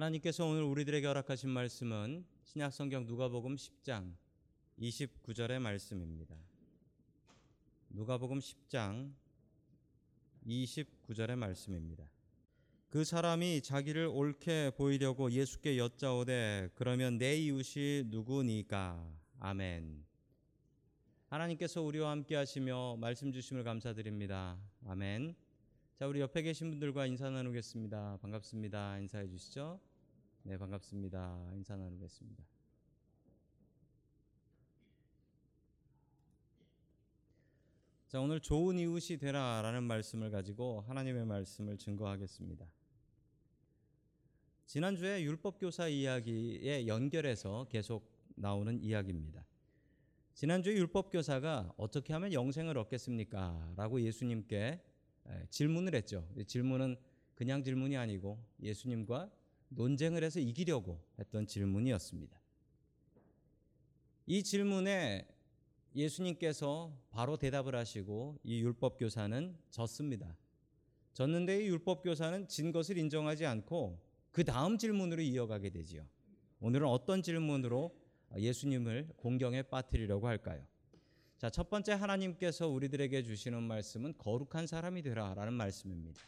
하나님께서 오늘 우리들에게 허락하신 말씀은 신약 성경 누가복음 10장 29절의 말씀입니다. 누가복음 10장 29절의 말씀입니다. 그 사람이 자기를 옳게 보이려고 예수께 여짜오되 그러면 내 이웃이 누구니까 아멘. 하나님께서 우리와 함께 하시며 말씀 주심을 감사드립니다. 아멘. 자, 우리 옆에 계신 분들과 인사 나누겠습니다. 반갑습니다. 인사해 주시죠. 네, 반갑습니다. 인사 나누겠습니다. 자, 오늘 좋은 이웃이 되라라는 말씀을 가지고 하나님의 말씀을 증거하겠습니다. 지난주에 율법교사 이야기에 연결해서 계속 나오는 이야기입니다. 지난주에 율법교사가 어떻게 하면 영생을 얻겠습니까? 라고 예수님께 질문을 했죠. 질문은 그냥 질문이 아니고 예수님과 논쟁을 해서 이기려고 했던 질문이었습니다. 이 질문에 예수님께서 바로 대답을 하시고 이 율법 교사는 졌습니다. 졌는데 이 율법 교사는 진 것을 인정하지 않고 그 다음 질문으로 이어가게 되지요. 오늘은 어떤 질문으로 예수님을 공경에 빠뜨리려고 할까요? 자, 첫 번째 하나님께서 우리들에게 주시는 말씀은 거룩한 사람이 되라라는 말씀입니다.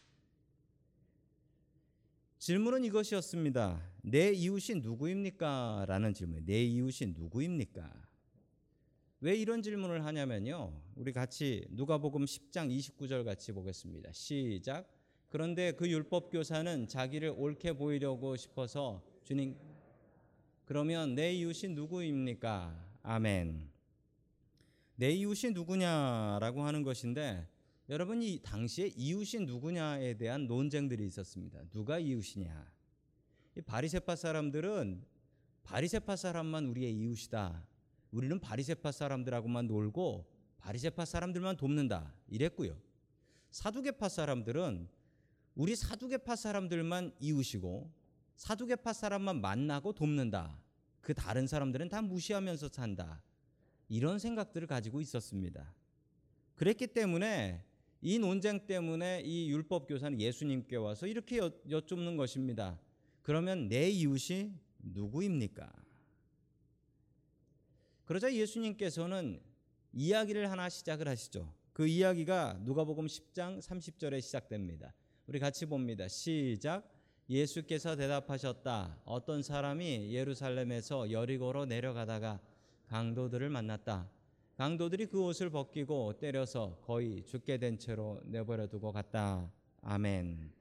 질문은 이것이었습니다. 내 이웃이 누구입니까? 라는 질문. 내 이웃이 누구입니까? 왜 이런 질문을 하냐면요. 우리 같이 누가복음 10장 29절 같이 보겠습니다. 시작. 그런데 그 율법 교사는 자기를 옳게 보이려고 싶어서 주님 그러면 내 이웃이 누구입니까? 아멘. 내 이웃이 누구냐라고 하는 것인데 여러분 이 당시에 이웃이 누구냐에 대한 논쟁들이 있었습니다. 누가 이웃이냐? 이 바리새파 사람들은 바리새파 사람만 우리의 이웃이다. 우리는 바리새파 사람들하고만 놀고 바리새파 사람들만 돕는다. 이랬고요. 사두개파 사람들은 우리 사두개파 사람들만 이웃이고 사두개파 사람만 만나고 돕는다. 그 다른 사람들은 다 무시하면서 산다. 이런 생각들을 가지고 있었습니다. 그랬기 때문에 이 논쟁 때문에 이 율법 교사는 예수님께 와서 이렇게 여쭙는 것입니다. 그러면 내 이웃이 누구입니까? 그러자 예수님께서는 이야기를 하나 시작을 하시죠. 그 이야기가 누가복음 10장 30절에 시작됩니다. 우리 같이 봅니다. 시작. 예수께서 대답하셨다. 어떤 사람이 예루살렘에서 여리고로 내려가다가 강도들을 만났다. 강도들이 그 옷을 벗기고 때려서 거의 죽게 된 채로 내버려 두고 갔다. 아멘.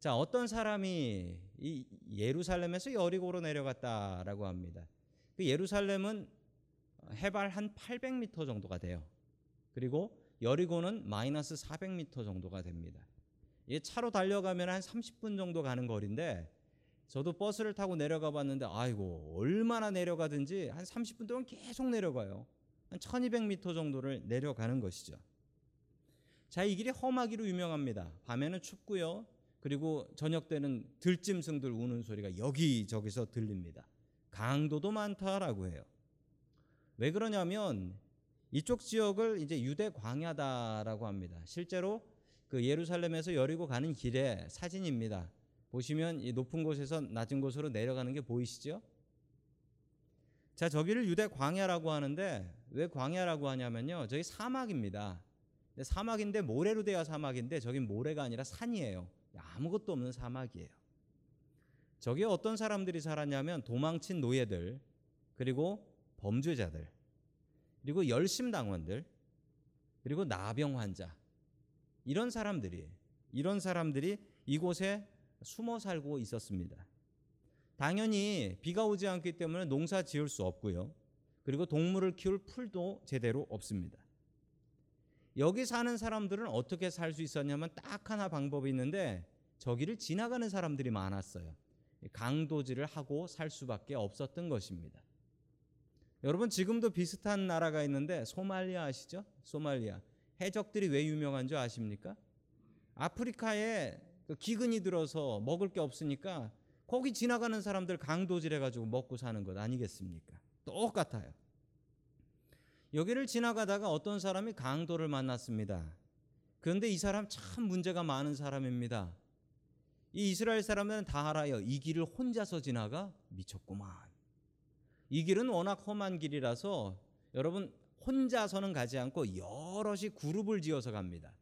자, 어떤 사람이 이 예루살렘에서 여리고로 내려갔다라고 합니다. 그 예루살렘은 해발 한 800m 정도가 돼요. 그리고 여리고는 마이너스 400m 정도가 됩니다. 이 차로 달려가면 한 30분 정도 가는 거리인데 저도 버스를 타고 내려가 봤는데 아이고 얼마나 내려가든지 한 30분 동안 계속 내려가요. 한 1200m 정도를 내려가는 것이죠. 자, 이 길이 험하기로 유명합니다. 밤에는 춥고요. 그리고 저녁 때는 들짐승들 우는 소리가 여기저기서 들립니다. 강도도 많다라고 해요. 왜 그러냐면 이쪽 지역을 이제 유대 광야다라고 합니다. 실제로 그 예루살렘에서 여리고 가는 길의 사진입니다. 보시면 이 높은 곳에서 낮은 곳으로 내려가는 게 보이시죠? 자, 저기를 유대 광야라고 하는데 왜 광야라고 하냐면요. 저기 사막입니다. 사막인데 모래로 되어 사막인데 저긴 모래가 아니라 산이에요. 아무것도 없는 사막이에요. 저기에 어떤 사람들이 살았냐면 도망친 노예들, 그리고 범죄자들, 그리고 열심당원들, 그리고 나병 환자. 이런 사람들이 이런 사람들이 이곳에 숨어 살고 있었습니다. 당연히 비가 오지 않기 때문에 농사 지을 수 없고요. 그리고 동물을 키울 풀도 제대로 없습니다. 여기 사는 사람들은 어떻게 살 수 있었냐면 딱 하나 방법이 있는데 저기를 지나가는 사람들이 많았어요. 강도질을 하고 살 수밖에 없었던 것입니다. 여러분 지금도 비슷한 나라가 있는데 소말리아 아시죠? 소말리아. 해적들이 왜 유명한 줄 아십니까? 아프리카에 그 기근이 들어서 먹을 게 없으니까 거기 지나가는 사람들 강도질 해 가지고 먹고 사는 것 아니겠습니까? 똑같아요. 여기를 지나가다가 어떤 사람이 강도를 만났습니다. 그런데 이 사람 참 문제가 많은 사람입니다. 이 이스라엘 사람들은 다 알아요. 이 길을 혼자서 지나가 미쳤구만. 이 길은 워낙 험한 길이라서 여러분 혼자서는 가지 않고 여럿이 그룹을 지어서 갑니다.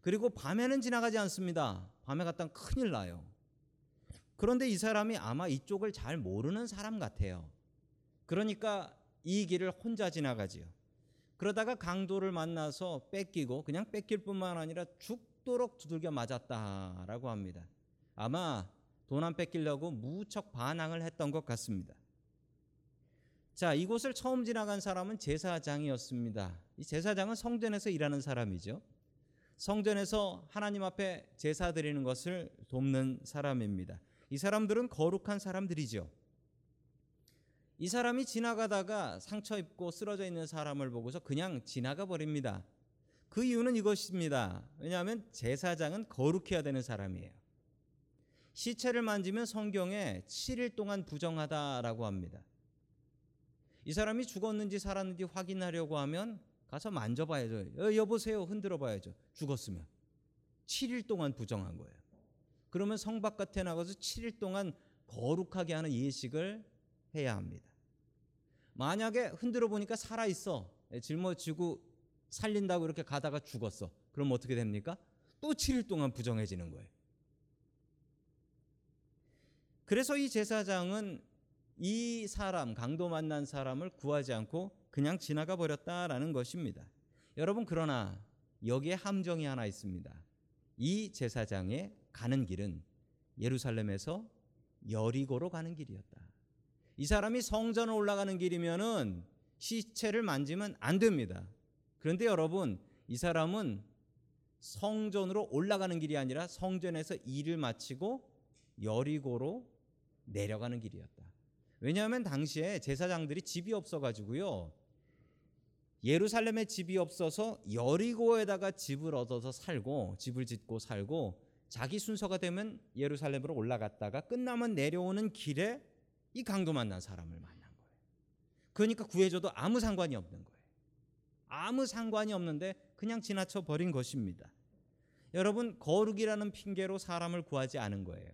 그리고 밤에는 지나가지 않습니다. 밤에 갔다면 큰일 나요. 그런데 이 사람이 아마 이쪽을 잘 모르는 사람 같아요. 그러니까 이 길을 혼자 지나가지요. 그러다가 강도를 만나서 뺏기고 그냥 뺏길 뿐만 아니라 죽도록 두들겨 맞았다라고 합니다. 아마 돈 안 뺏기려고 무척 반항을 했던 것 같습니다. 자, 이곳을 처음 지나간 사람은 제사장이었습니다. 이 제사장은 성전에서 일하는 사람이죠. 성전에서 하나님 앞에 제사 드리는 것을 돕는 사람입니다. 이 사람들은 거룩한 사람들이죠. 이 사람이 지나가다가 상처 입고 쓰러져 있는 사람을 보고서 그냥 지나가 버립니다. 그 이유는 이것입니다. 왜냐하면 제사장은 거룩해야 되는 사람이에요. 시체를 만지면 성경에 7일 동안 부정하다라고 합니다. 이 사람이 죽었는지 살았는지 확인하려고 하면 가서 만져봐야죠. 어, 여보세요. 흔들어 봐야죠. 죽었으면. 7일 동안 부정한 거예요. 그러면 성 바깥에 나가서 7일 동안 거룩하게 하는 예식을 해야 합니다. 만약에 흔들어 보니까 살아 있어. 짊어지고 살린다고 이렇게 가다가 죽었어. 그럼 어떻게 됩니까? 또 7일 동안 부정해지는 거예요. 그래서 이 제사장은 이 사람, 강도 만난 사람을 구하지 않고 그냥 지나가 버렸다라는 것입니다. 여러분, 그러나 여기에 함정이 하나 있습니다. 이 제사장의 가는 길은 예루살렘에서 여리고로 가는 길이었다. 이 사람이 성전을 올라가는 길이면은 시체를 만지면 안 됩니다. 그런데 여러분, 이 사람은 성전으로 올라가는 길이 아니라 성전에서 일을 마치고 여리고로 내려가는 길이었다. 왜냐하면 당시에 제사장들이 집이 없어 가지고요. 예루살렘에 집이 없어서 여리고에다가 집을 얻어서 살고 집을 짓고 살고 자기 순서가 되면 예루살렘으로 올라갔다가 끝나면 내려오는 길에 이 강도 만난 사람을 만난 거예요. 그러니까 구해줘도 아무 상관이 없는 거예요. 아무 상관이 없는데 그냥 지나쳐 버린 것입니다. 여러분 거룩이라는 핑계로 사람을 구하지 않은 거예요.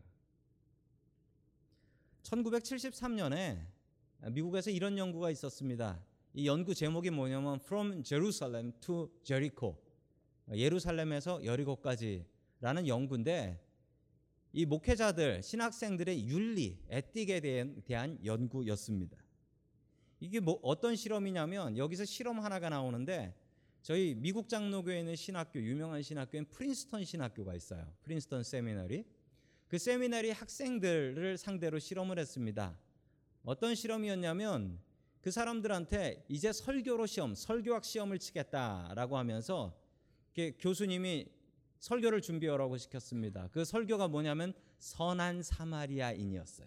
1973년에 미국에서 이런 연구가 있었습니다. 이 연구 제목이 뭐냐면 From Jerusalem to Jericho 예루살렘에서 여리고까지라는 연구인데 이 목회자들 신학생들의 윤리 에틱에 대한, 연구였습니다. 이게 뭐 어떤 실험이냐면 여기서 실험 하나가 나오는데 저희 미국 장로교에 있는 신학교 유명한 신학교인 프린스턴 신학교가 있어요. 프린스턴 세미나리. 그 세미나리 학생들을 상대로 실험을 했습니다. 어떤 실험이었냐면 그 사람들한테 이제 설교로 시험, 설교학 시험을 치겠다라고 하면서 교수님이 설교를 준비하라고 시켰습니다. 그 설교가 뭐냐면 선한 사마리아인이었어요.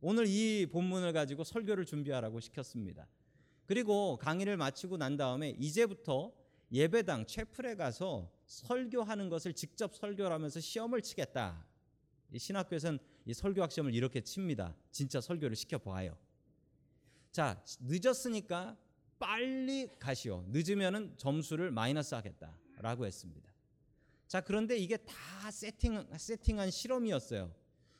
오늘 이 본문을 가지고 설교를 준비하라고 시켰습니다. 그리고 강의를 마치고 난 다음에 이제부터 예배당 채플에 가서 설교하는 것을 직접 설교를 하면서 시험을 치겠다. 이 신학교에서는 이 설교학 시험을 이렇게 칩니다. 진짜 설교를 시켜 보아요. 자, 늦었으니까 빨리 가시오. 늦으면은 점수를 마이너스 하겠다라고 했습니다. 자, 그런데 이게 다 세팅 세팅한 실험이었어요.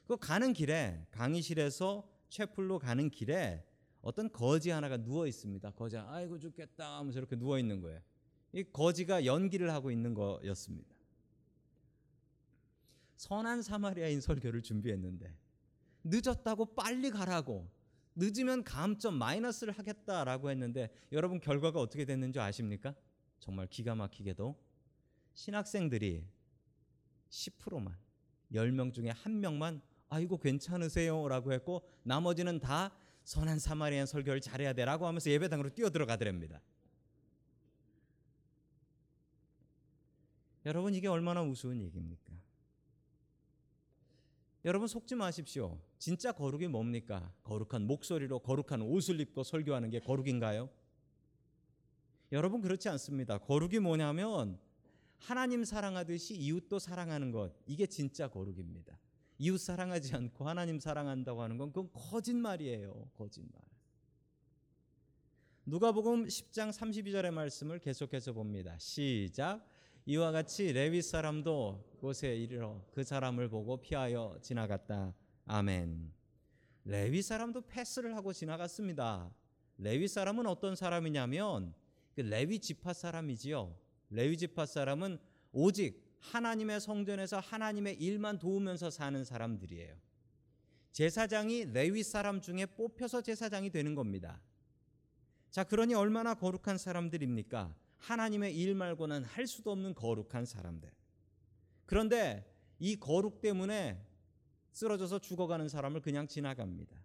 그 가는 길에 강의실에서 채플로 가는 길에 어떤 거지 하나가 누워 있습니다. 거지가 아이고 죽겠다 하면서 이렇게 누워 있는 거예요. 이 거지가 연기를 하고 있는 거였습니다. 선한 사마리아인 설교를 준비했는데 늦었다고 빨리 가라고 늦으면 감점 마이너스를 하겠다라고 했는데 여러분 결과가 어떻게 됐는지 아십니까? 정말 기가 막히게도 신학생들이 10%만 10명 중에 한 명만 아이고 괜찮으세요라고 했고 나머지는 다 선한 사마리안 설교를 잘해야 돼라고 하면서 예배당으로 뛰어 들어가더랍니다. 여러분 이게 얼마나 우스운 얘기입니까? 여러분 속지 마십시오. 진짜 거룩이 뭡니까? 거룩한 목소리로 거룩한 옷을 입고 설교하는 게 거룩인가요? 여러분 그렇지 않습니다. 거룩이 뭐냐면 하나님 사랑하듯이 이웃도 사랑하는 것. 이게 진짜 거룩입니다. 이웃 사랑하지 않고 하나님 사랑한다고 하는 건 그건 거짓말이에요. 거짓말. 누가복음 10장 32절의 말씀을 계속해서 봅니다. 시작. 이와 같이 레위 사람도 곳에 이르러 그 사람을 보고 피하여 지나갔다. 아멘. 레위 사람도 패스를 하고 지나갔습니다. 레위 사람은 어떤 사람이냐면 그 레위 지파 사람이지요. 레위 지파 사람은 오직 하나님의 성전에서 하나님의 일만 도우면서 사는 사람들이에요. 제사장이 레위 사람 중에 뽑혀서 제사장이 되는 겁니다. 자, 그러니 얼마나 거룩한 사람들입니까? 하나님의 일 말고는 할 수도 없는 거룩한 사람들. 그런데 이 거룩 때문에 쓰러져서 죽어가는 사람을 그냥 지나갑니다.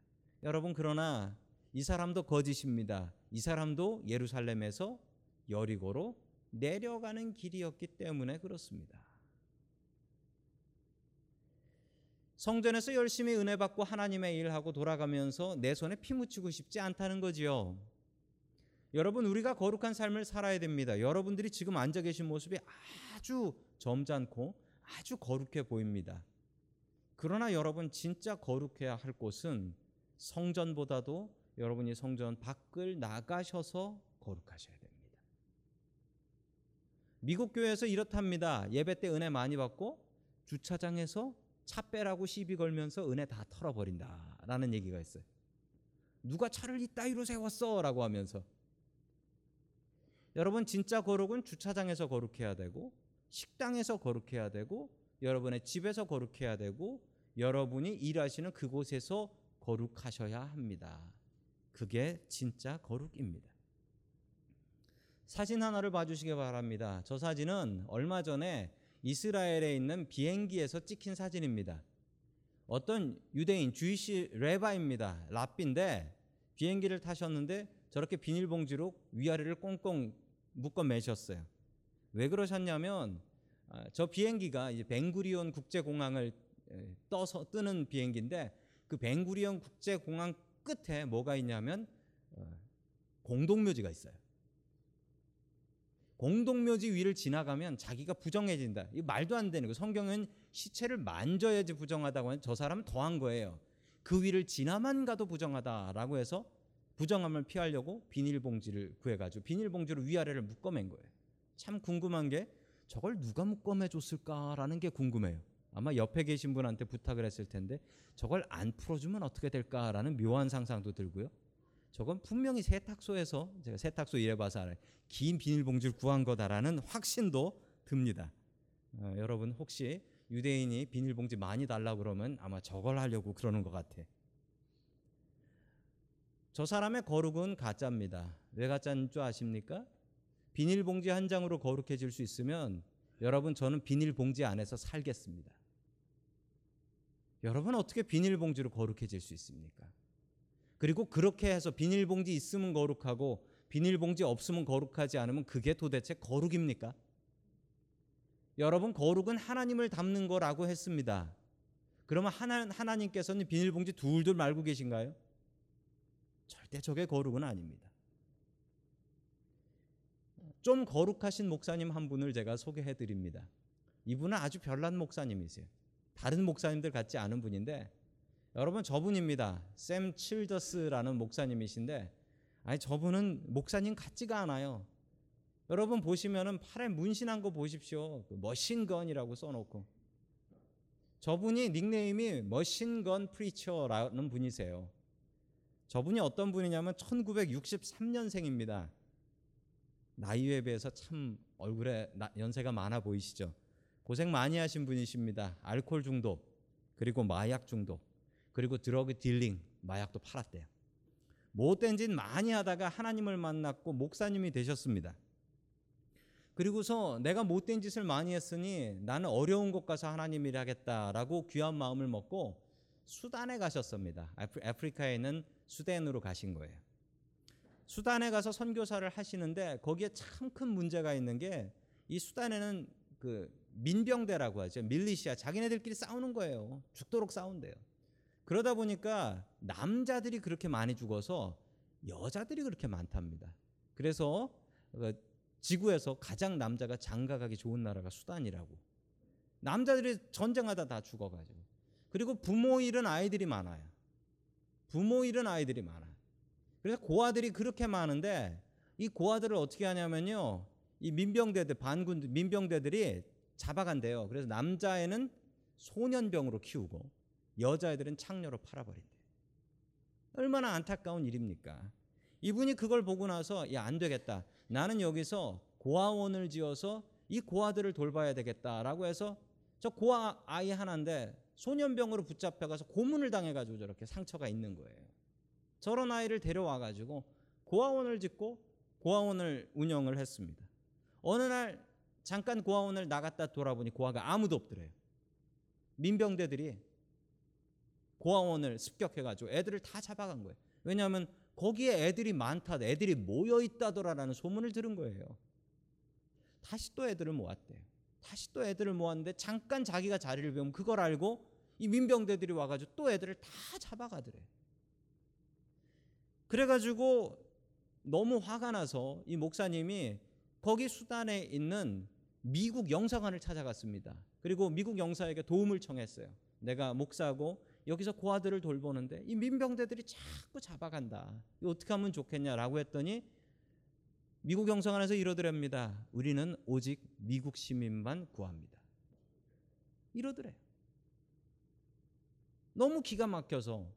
여러분 그러나 이 사람도 거짓입니다. 이 사람도 예루살렘에서 여리고로 내려가는 길이었기 때문에 그렇습니다. 성전에서 열심히 은혜 받고 하나님의 일하고 돌아가면서 내 손에 피 묻히고 싶지 않다는 거지요. 여러분 우리가 거룩한 삶을 살아야 됩니다. 여러분들이 지금 앉아 계신 모습이 아주 점잖고 아주 거룩해 보입니다. 그러나 여러분 진짜 거룩해야 할 곳은 성전보다도 여러분이 성전 밖을 나가셔서 거룩하셔야 됩니다. 미국 교회에서 이렇답니다. 예배 때 은혜 많이 받고 주차장에서 차 빼라고 시비 걸면서 은혜 다 털어버린다라는 얘기가 있어요. 누가 차를 이따위로 세웠어라고 하면서 여러분 진짜 거룩은 주차장에서 거룩해야 되고 식당에서 거룩해야 되고 여러분의 집에서 거룩해야 되고 여러분이 일하시는 그곳에서 거룩하셔야 합니다. 그게 진짜 거룩입니다. 사진 하나를 봐주시기 바랍니다. 저 사진은 얼마 전에 이스라엘에 있는 비행기에서 찍힌 사진입니다. 어떤 유대인 주이시 레바입니다. 랍비인데 비행기를 타셨는데 저렇게 비닐봉지로 위아래를 꽁꽁 묶어 매셨어요. 왜 그러셨냐면 아, 저 비행기가 이제 벵구리온 국제공항을 떠서 뜨는 비행기인데 그 벵구리온 국제공항 끝에 뭐가 있냐면 어, 공동묘지가 있어요. 공동묘지 위를 지나가면 자기가 부정해진다. 이 말도 안 되는 거. 성경은 시체를 만져야지 부정하다고 하는 저 사람은 더한 거예요. 그 위를 지나만 가도 부정하다라고 해서 부정함을 피하려고 비닐봉지를 구해가지고 비닐봉지로 위아래를 묶어맨 거예요. 참 궁금한 게 저걸 누가 묶어매 줬을까라는 게 궁금해요. 아마 옆에 계신 분한테 부탁을 했을 텐데 저걸 안 풀어주면 어떻게 될까라는 묘한 상상도 들고요. 저건 분명히 세탁소에서 제가 세탁소 일해봐서 알아요. 긴 비닐봉지를 구한 거다라는 확신도 듭니다. 어, 여러분 혹시 유대인이 비닐봉지 많이 달라 그러면 아마 저걸 하려고 그러는 것 같아. 저 사람의 거룩은 가짜입니다. 왜 가짜인 줄 아십니까? 비닐봉지 한 장으로 거룩해질 수 있으면 여러분 저는 비닐봉지 안에서 살겠습니다. 여러분 어떻게 비닐봉지로 거룩해질 수 있습니까? 그리고 그렇게 해서 비닐봉지 있으면 거룩하고 비닐봉지 없으면 거룩하지 않으면 그게 도대체 거룩입니까? 여러분 거룩은 하나님을 담는 거라고 했습니다. 그러면 하나, 하나님께서는 비닐봉지 둘둘 말고 계신가요? 절대 저게 거룩은 아닙니다. 좀 거룩하신 목사님 한 분을 제가 소개해 드립니다. 이분은 아주 별난 목사님이세요. 다른 목사님들 같지 않은 분인데 여러분 저분입니다. 샘 칠더스라는 목사님이신데 아니 저분은 목사님 같지가 않아요. 여러분 보시면은 팔에 문신한 거 보십시오. 그 machine gun이라고 써놓고 저분이 닉네임이 machine gun preacher라는 분이세요. 저분이 어떤 분이냐면 1963년생입니다. 나이에 비해서 참 얼굴에 연세가 많아 보이시죠? 고생 많이 하신 분이십니다. 알코올 중독, 그리고 마약 중독, 그리고 drug dealing, 마약도 팔았대요. 못된 짓 많이 하다가 하나님을 만났고 목사님이 되셨습니다. 그리고서 내가 못된 짓을 많이 했으니 나는 어려운 곳 가서 하나님 일 하겠다라고 귀한 마음을 먹고 수단에 가셨습니다. 아프리카에 있는 수단으로 가신 거예요. 수단에 가서 선교사를 하시는데 거기에 참 큰 문제가 있는 게 이 수단에는 그 민병대라고 하죠. 밀리시아 자기네들끼리 싸우는 거예요. 죽도록 싸운대요. 그러다 보니까 남자들이 그렇게 많이 죽어서 여자들이 그렇게 많답니다. 그래서 그 지구에서 가장 남자가 장가가기 좋은 나라가 수단이라고. 남자들이 전쟁하다 다 죽어가지고. 그리고 부모 잃은 아이들이 많아요. 부모 잃은 아이들이 많아요. 그래서 고아들이 그렇게 많은데 이 고아들을 어떻게 하냐면요. 이 민병대들 반군 민병대들이 잡아간대요. 그래서 남자애는 소년병으로 키우고 여자애들은 창녀로 팔아버린대. 얼마나 안타까운 일입니까? 이분이 그걸 보고 나서 야 안 되겠다. 나는 여기서 고아원을 지어서 이 고아들을 돌봐야 되겠다라고 해서 저 고아 아이 하나인데 소년병으로 붙잡혀가서 고문을 당해가지고 저렇게 상처가 있는 거예요. 저런 아이를 데려와가지고 고아원을 짓고 고아원을 운영을 했습니다. 어느 날 잠깐 고아원을 나갔다 돌아보니 고아가 아무도 없더래요. 민병대들이 고아원을 습격해가지고 애들을 다 잡아간 거예요. 왜냐하면 거기에 애들이 많다, 애들이 모여 있다더라라는 소문을 들은 거예요. 다시 또 애들을 모았대요. 다시 또 애들을 모았는데 잠깐 자기가 자리를 비우면 그걸 알고 이 민병대들이 와가지고 또 애들을 다 잡아가더래. 그래가지고 너무 화가 나서 이 목사님이 거기 수단에 있는 미국 영사관을 찾아갔습니다. 그리고 미국 영사에게 도움을 청했어요. 내가 목사고 여기서 고아들을 돌보는데 이 민병대들이 자꾸 잡아간다. 어떻게 하면 좋겠냐라고 했더니 미국 영사관에서 이러더랍니다. 우리는 오직 미국 시민만 구합니다. 이러더래요. 너무 기가 막혀서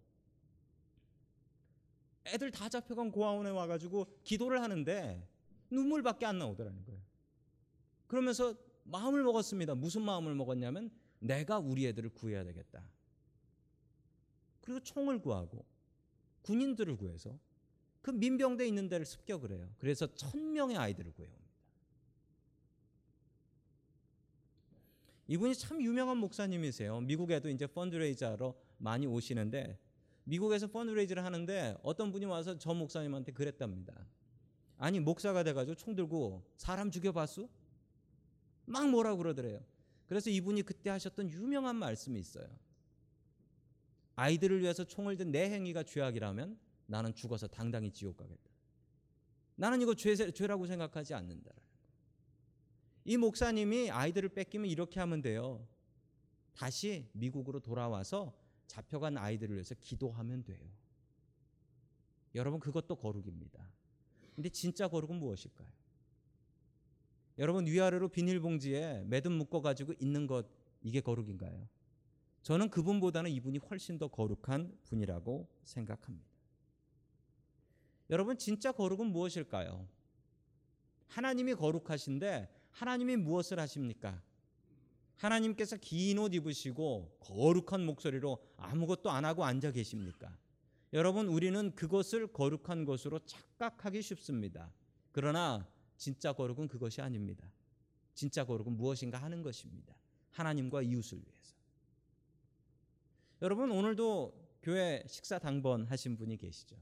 애들 다 잡혀간 고아원에 와가지고 기도를 하는데 눈물밖에 안 나오더라는 거예요. 그러면서 마음을 먹었습니다. 무슨 마음을 먹었냐면 내가 우리 애들을 구해야 되겠다. 그리고 총을 구하고 군인들을 구해서 그 민병대 있는 데를 습격을 해요. 그래서 천 명의 아이들을 구해옵니다. 이분이 참 유명한 목사님이세요. 미국에도 이제 펀드레이저로 많이 오시는데 미국에서 펀드레이즈를 하는데 어떤 분이 와서 저 목사님한테 그랬답니다. 아니 목사가 돼가지고 총 들고 사람 죽여봤어? 막 뭐라 그러더래요. 그래서 이분이 그때 하셨던 유명한 말씀이 있어요. 아이들을 위해서 총을 든 내 행위가 죄악이라면 나는 죽어서 당당히 지옥 가겠다. 나는 이거 죄, 죄라고 생각하지 않는다. 이 목사님이 아이들을 뺏기면 이렇게 하면 돼요. 다시 미국으로 돌아와서 잡혀간 아이들을 위해서 기도하면 돼요. 여러분 그것도 거룩입니다. 근데 진짜 거룩은 무엇일까요? 여러분 위아래로 비닐봉지에 매듭 묶어 가지고 있는 것 이게 거룩인가요? 저는 그분보다는 이분이 훨씬 더 거룩한 분이라고 생각합니다. 여러분 진짜 거룩은 무엇일까요? 하나님이 거룩하신데 하나님이 무엇을 하십니까? 하나님께서 긴 옷 입으시고 거룩한 목소리로 아무것도 안 하고 앉아 계십니까? 여러분 우리는 그것을 거룩한 것으로 착각하기 쉽습니다. 그러나 진짜 거룩은 그것이 아닙니다. 진짜 거룩은 무엇인가 하는 것입니다. 하나님과 이웃을 위해서. 여러분 오늘도 교회 식사 당번 하신 분이 계시죠.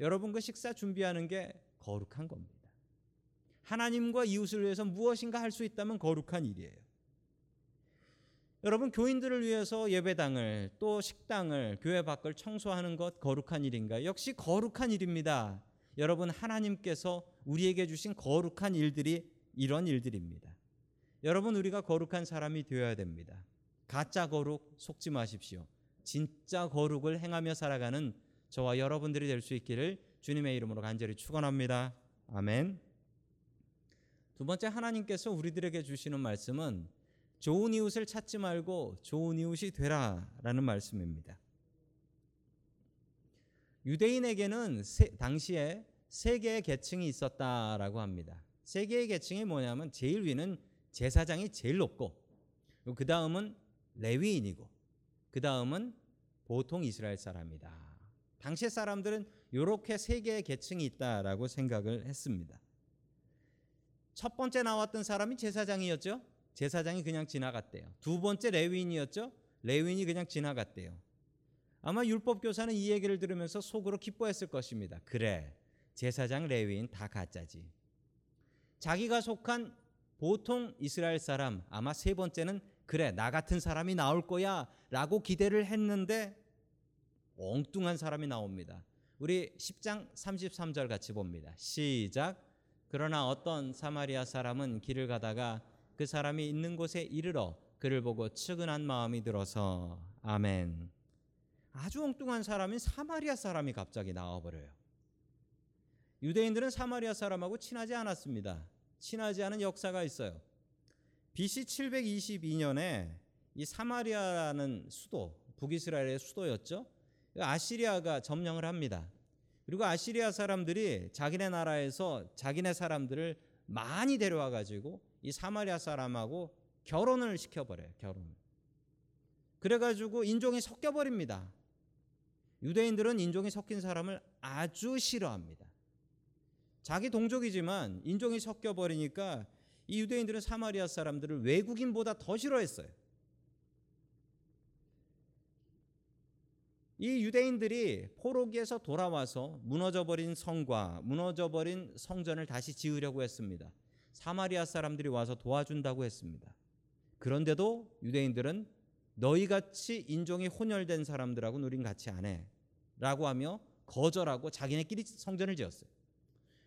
여러분 그 식사 준비하는 게 거룩한 겁니다. 하나님과 이웃을 위해서 무엇인가 할 수 있다면 거룩한 일이에요. 여러분 교인들을 위해서 예배당을 또 식당을 교회 밖을 청소하는 것 거룩한 일인가? 역시 거룩한 일입니다. 여러분 하나님께서 우리에게 주신 거룩한 일들이 이런 일들입니다. 여러분 우리가 거룩한 사람이 되어야 됩니다. 가짜 거룩 속지 마십시오. 진짜 거룩을 행하며 살아가는 저와 여러분들이 될 수 있기를 주님의 이름으로 간절히 축원합니다. 아멘. 두 번째 하나님께서 우리들에게 주시는 말씀은 좋은 이웃을 찾지 말고 좋은 이웃이 되라라는 말씀입니다. 유대인에게는 세, 당시에 세 개의 계층이 있었다라고 합니다. 세 개의 계층이 뭐냐면 제일 위는 제사장이 제일 높고 그 다음은 레위인이고 그 다음은 보통 이스라엘 사람이다. 당시 사람들은 이렇게 세 개의 계층이 있다라고 생각을 했습니다. 첫 번째 나왔던 사람이 제사장이었죠. 제사장이 그냥 지나갔대요. 두 번째 레위인이었죠. 레위인이 그냥 지나갔대요. 아마 율법 교사는 이 얘기를 들으면서 속으로 기뻐했을 것입니다. 그래. 제사장 레위인 다 가짜지. 자기가 속한 보통 이스라엘 사람 아마 세 번째는 그래 나 같은 사람이 나올 거야라고 기대를 했는데 엉뚱한 사람이 나옵니다. 우리 10장 33절 같이 봅니다. 시작. 그러나 어떤 사마리아 사람은 길을 가다가 그 사람이 있는 곳에 이르러 그를 보고 측은한 마음이 들어서 아멘. 아주 엉뚱한 사람인 사마리아 사람이 갑자기 나와 버려요. 유대인들은 사마리아 사람하고 친하지 않았습니다. 친하지 않은 역사가 있어요. BC 722년에 이 사마리아라는 수도, 북이스라엘의 수도였죠. 아시리아가 점령을 합니다. 그리고 아시리아 사람들이 자기네 나라에서 자기네 사람들을 많이 데려와 가지고 이 사마리아 사람하고 결혼을 시켜버려요. 결혼. 그래가지고 인종이 섞여 버립니다. 유대인들은 인종이 섞인 사람을 아주 싫어합니다. 자기 동족이지만 인종이 섞여 버리니까 이 유대인들은 사마리아 사람들을 외국인보다 더 싫어했어요. 이 유대인들이 포로기에서 돌아와서 무너져버린 성과 무너져버린 성전을 다시 지으려고 했습니다. 사마리아 사람들이 와서 도와준다고 했습니다. 그런데도 유대인들은 너희 같이 인종이 혼혈된 사람들하고 우린 같이 안 해. 라고 하며 거절하고 자기네끼리 성전을 지었어요.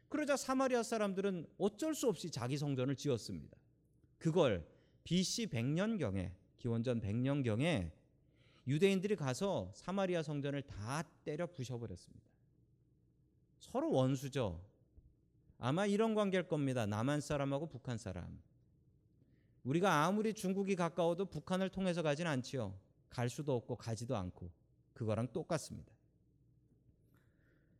그러자 사마리아 사람들은 어쩔 수 없이 자기 성전을 지었습니다. 그걸 BC 100년경에 기원전 100년경에 유대인들이 가서 사마리아 성전을 다 때려 부셔버렸습니다. 서로 원수죠. 아마 이런 관계일 겁니다. 남한 사람하고 북한 사람. 우리가 아무리 중국이 가까워도 북한을 통해서 가진 않지요. 갈 수도 없고 가지도 않고 그거랑 똑같습니다.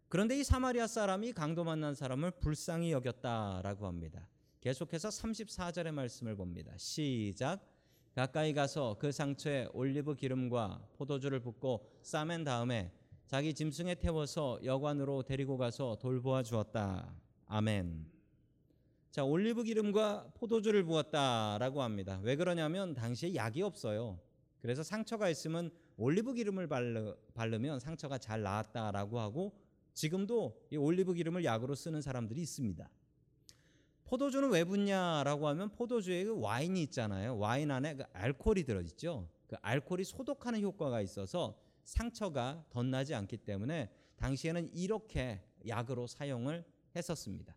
그런데 이 사마리아 사람이 강도 만난 사람을 불쌍히 여겼다라고 합니다. 계속해서 34절의 말씀을 봅니다. 시작. 가까이 가서 그 상처에 올리브 기름과 포도주를 붓고 싸맨 다음에 자기 짐승에 태워서 여관으로 데리고 가서 돌보아 주었다. 아멘. 자, 올리브 기름과 포도주를 부었다라고 합니다. 왜 그러냐면 당시에 약이 없어요. 그래서 상처가 있으면 올리브 기름을 바르, 면 상처가 잘 나았다라고 하고 지금도 이 올리브 기름을 약으로 쓰는 사람들이 있습니다. 포도주는 왜 붓냐라고 하면 포도주에 그 와인이 있잖아요. 와인 안에 그 알코올이 들어있죠. 그 알코올이 소독하는 효과가 있어서 상처가 덧나지 않기 때문에 당시에는 이렇게 약으로 사용을 했었습니다.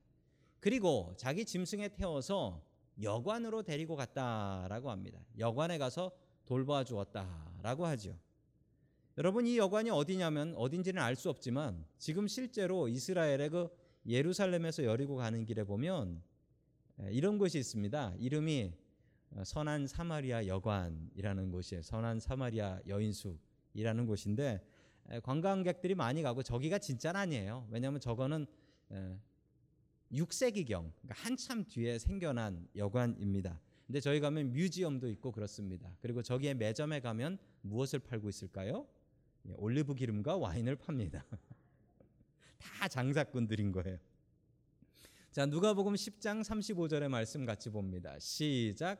그리고 자기 짐승에 태워서 여관으로 데리고 갔다라고 합니다. 여관에 가서 돌봐 주었다라고 하죠. 여러분 이 여관이 어디냐면 어딘지는 알 수 없지만 지금 실제로 이스라엘의 그 예루살렘에서 여리고 가는 길에 보면 이런 곳이 있습니다. 이름이 어, 선한 사마리아 여관이라는 곳이에요. 선한 사마리아 여인숙이라는 곳인데 관광객들이 많이 가고 저기가 진짜는 아니에요. 왜냐하면 저거는 6세기경 그러니까 한참 뒤에 생겨난 여관입니다. 근데 저희 가면 뮤지엄도 있고 그렇습니다. 그리고 저기에 매점에 가면 무엇을 팔고 있을까요? 예, 올리브 기름과 와인을 팝니다. 다 장사꾼들인 거예요. 자, 누가복음 10장 35절의 말씀 같이 봅니다. 시작.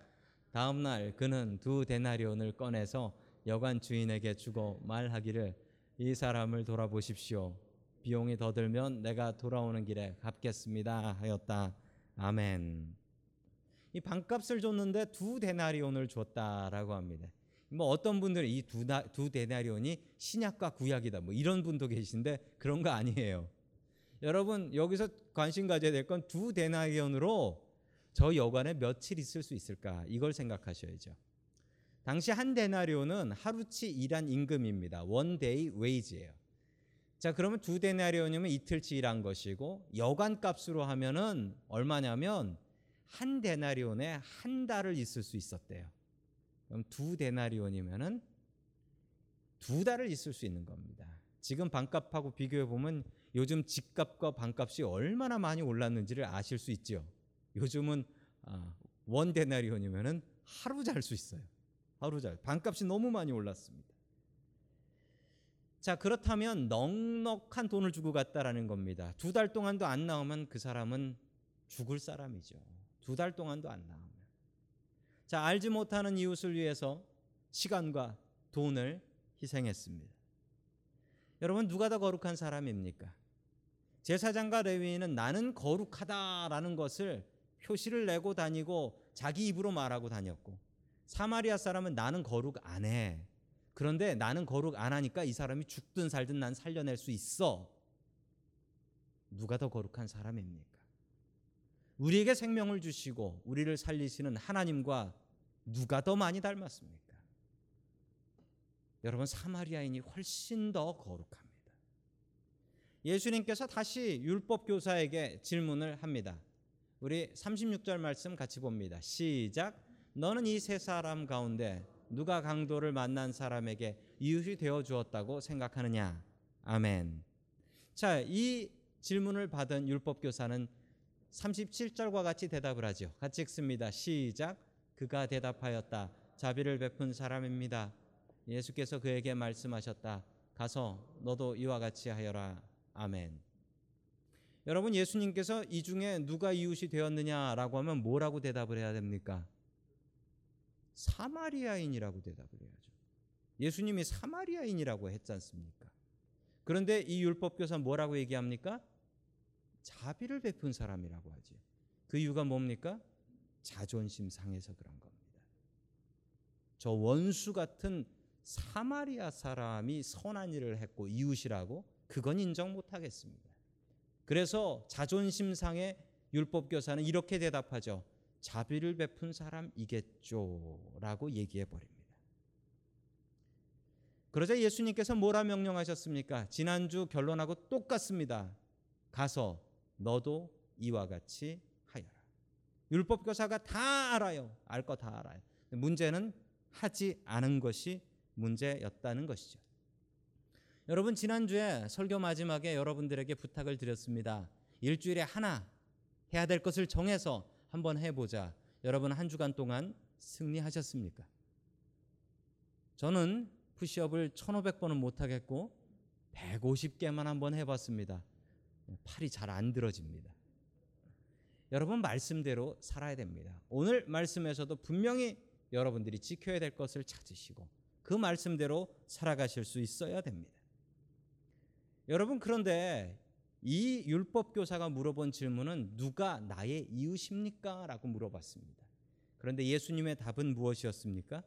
다음 날 그는 두 데나리온을 꺼내서 여관 주인에게 주고 말하기를 이 사람을 돌아보십시오. 비용이 더 들면 내가 돌아오는 길에 갚겠습니다 하였다. 아멘. 이 반값을 줬는데 두 데나리온을 줬다라고 합니다. 뭐 어떤 분들은 이두 두 데나리온이 신약과 구약이다 뭐 이런 분도 계신데 그런 거 아니에요. 여러분 여기서 관심 가져야 될 건두 데나리온으로 저 여관에 며칠 있을 수 있을까 이걸 생각하셔야죠. 당시 한 데나리온은 하루치 일한 임금입니다. one day wage예요. 자 그러면 두 데나리온이면 이틀치 일한 것이고 여관 값으로 하면은 얼마냐면 한 데나리온에 한 달을 있을 수 있었대요. 그럼 두 데나리온이면은 두 달을 있을 수 있는 겁니다. 지금 방값하고 비교해 보면 요즘 집값과 방값이 얼마나 많이 올랐는지를 아실 수 있죠. 요즘은 아, 원 데나리온이면은 하루 잘 수 있어요. 하루 잘. 반값이 너무 많이 올랐습니다. 자, 그렇다면 넉넉한 돈을 주고 갔다라는 겁니다. 두 달 동안도 안 나오면 그 사람은 죽을 사람이죠. 두 달 동안도 안 나오면. 자, 알지 못하는 이웃을 위해서 시간과 돈을 희생했습니다. 여러분 누가 더 거룩한 사람입니까? 제사장과 레위인은 나는 거룩하다라는 것을 표시를 내고 다니고 자기 입으로 말하고 다녔고 사마리아 사람은 나는 거룩 안 해. 그런데 나는 거룩 안 하니까 이 사람이 죽든 살든 난 살려낼 수 있어. 누가 더 거룩한 사람입니까? 우리에게 생명을 주시고 우리를 살리시는 하나님과 누가 더 많이 닮았습니까? 여러분 사마리아인이 훨씬 더 거룩합니다. 예수님께서 다시 율법 교사에게 질문을 합니다. 우리 36절 말씀 같이 봅니다. 시작. 너는 이 세 사람 가운데 누가 강도를 만난 사람에게 이웃이 되어 주었다고 생각하느냐? 아멘. 자, 이 질문을 받은 율법 교사는 37절과 같이 대답을 하죠. 같이 읽습니다. 시작. 그가 대답하였다. 자비를 베푼 사람입니다. 예수께서 그에게 말씀하셨다. 가서 너도 이와 같이 하여라. 아멘. 여러분 예수님께서 이 중에 누가 이웃이 되었느냐라고 하면 뭐라고 대답을 해야 됩니까? 사마리아인이라고 대답을 해야죠. 예수님이 사마리아인이라고 했지 않습니까? 그런데 이 율법교사 뭐라고 얘기합니까? 자비를 베푼 사람이라고 하지. 그 이유가 뭡니까? 자존심 상해서 그런 겁니다. 저 원수 같은 사마리아 사람이 선한 일을 했고 이웃이라고 그건 인정 못 하겠습니다. 그래서 자존심 상해 율법 교사는 이렇게 대답하죠. 자비를 베푼 사람이겠죠라고 얘기해 버립니다. 그러자 예수님께서 뭐라 명령하셨습니까? 지난주 결론하고 똑같습니다. 가서 너도 이와 같이 하여라. 율법 교사가 다 알아요. 알 거 다 알아요. 문제는 하지 않은 것이 문제였다는 것이죠. 여러분 지난주에 설교 마지막에 여러분들에게 부탁을 드렸습니다. 일주일에 하나 해야 될 것을 정해서 한번 해보자. 여러분 한 주간 동안 승리하셨습니까? 저는 푸시업을 1,500번은 못하겠고 150개만 한번 해봤습니다. 팔이 잘 안 들어집니다. 여러분 말씀대로 살아야 됩니다. 오늘 말씀에서도 분명히 여러분들이 지켜야 될 것을 찾으시고 그 말씀대로 살아가실 수 있어야 됩니다. 여러분 그런데 이 율법 교사가 물어본 질문은 누가 나의 이웃입니까? 라고 물어봤습니다. 그런데 예수님의 답은 무엇이었습니까?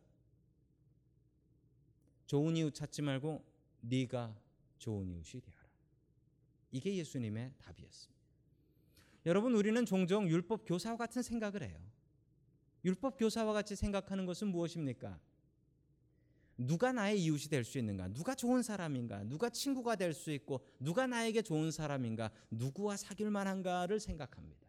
좋은 이웃 찾지 말고 네가 좋은 이웃이 되어라. 이게 예수님의 답이었습니다. 여러분 우리는 종종 율법 교사와 같은 생각을 해요. 율법 교사와 같이 생각하는 것은 무엇입니까? 누가 나의 이웃이 될 수 있는가? 누가 좋은 사람인가? 누가 친구가 될 수 있고 누가 나에게 좋은 사람인가? 누구와 사귈 만한가를 생각합니다.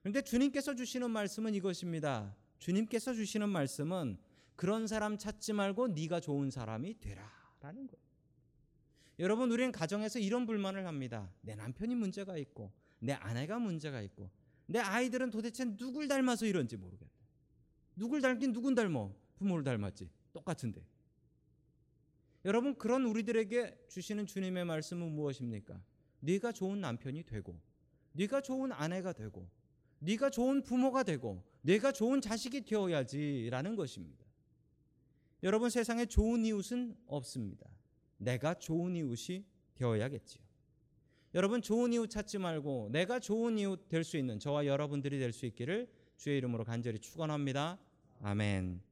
그런데 주님께서 주시는 말씀은 이것입니다. 주님께서 주시는 말씀은 그런 사람 찾지 말고 네가 좋은 사람이 되라라는 거예요. 여러분 우리는 가정에서 이런 불만을 합니다. 내 남편이 문제가 있고 내 아내가 문제가 있고 내 아이들은 도대체 누굴 닮아서 이런지 모르겠다. 누굴 닮긴 누군 닮어? 부모를 닮았지. 똑같은데. 여러분 그런 우리들에게 주시는 주님의 말씀은 무엇입니까? 네가 좋은 남편이 되고 네가 좋은 아내가 되고 네가 좋은 부모가 되고 네가 좋은 자식이 되어야지라는 것입니다. 여러분 세상에 좋은 이웃은 없습니다. 내가 좋은 이웃이 되어야겠지요. 여러분 좋은 이웃 찾지 말고 내가 좋은 이웃 될 수 있는 저와 여러분들이 될 수 있기를 주의 이름으로 간절히 축원합니다. 아멘.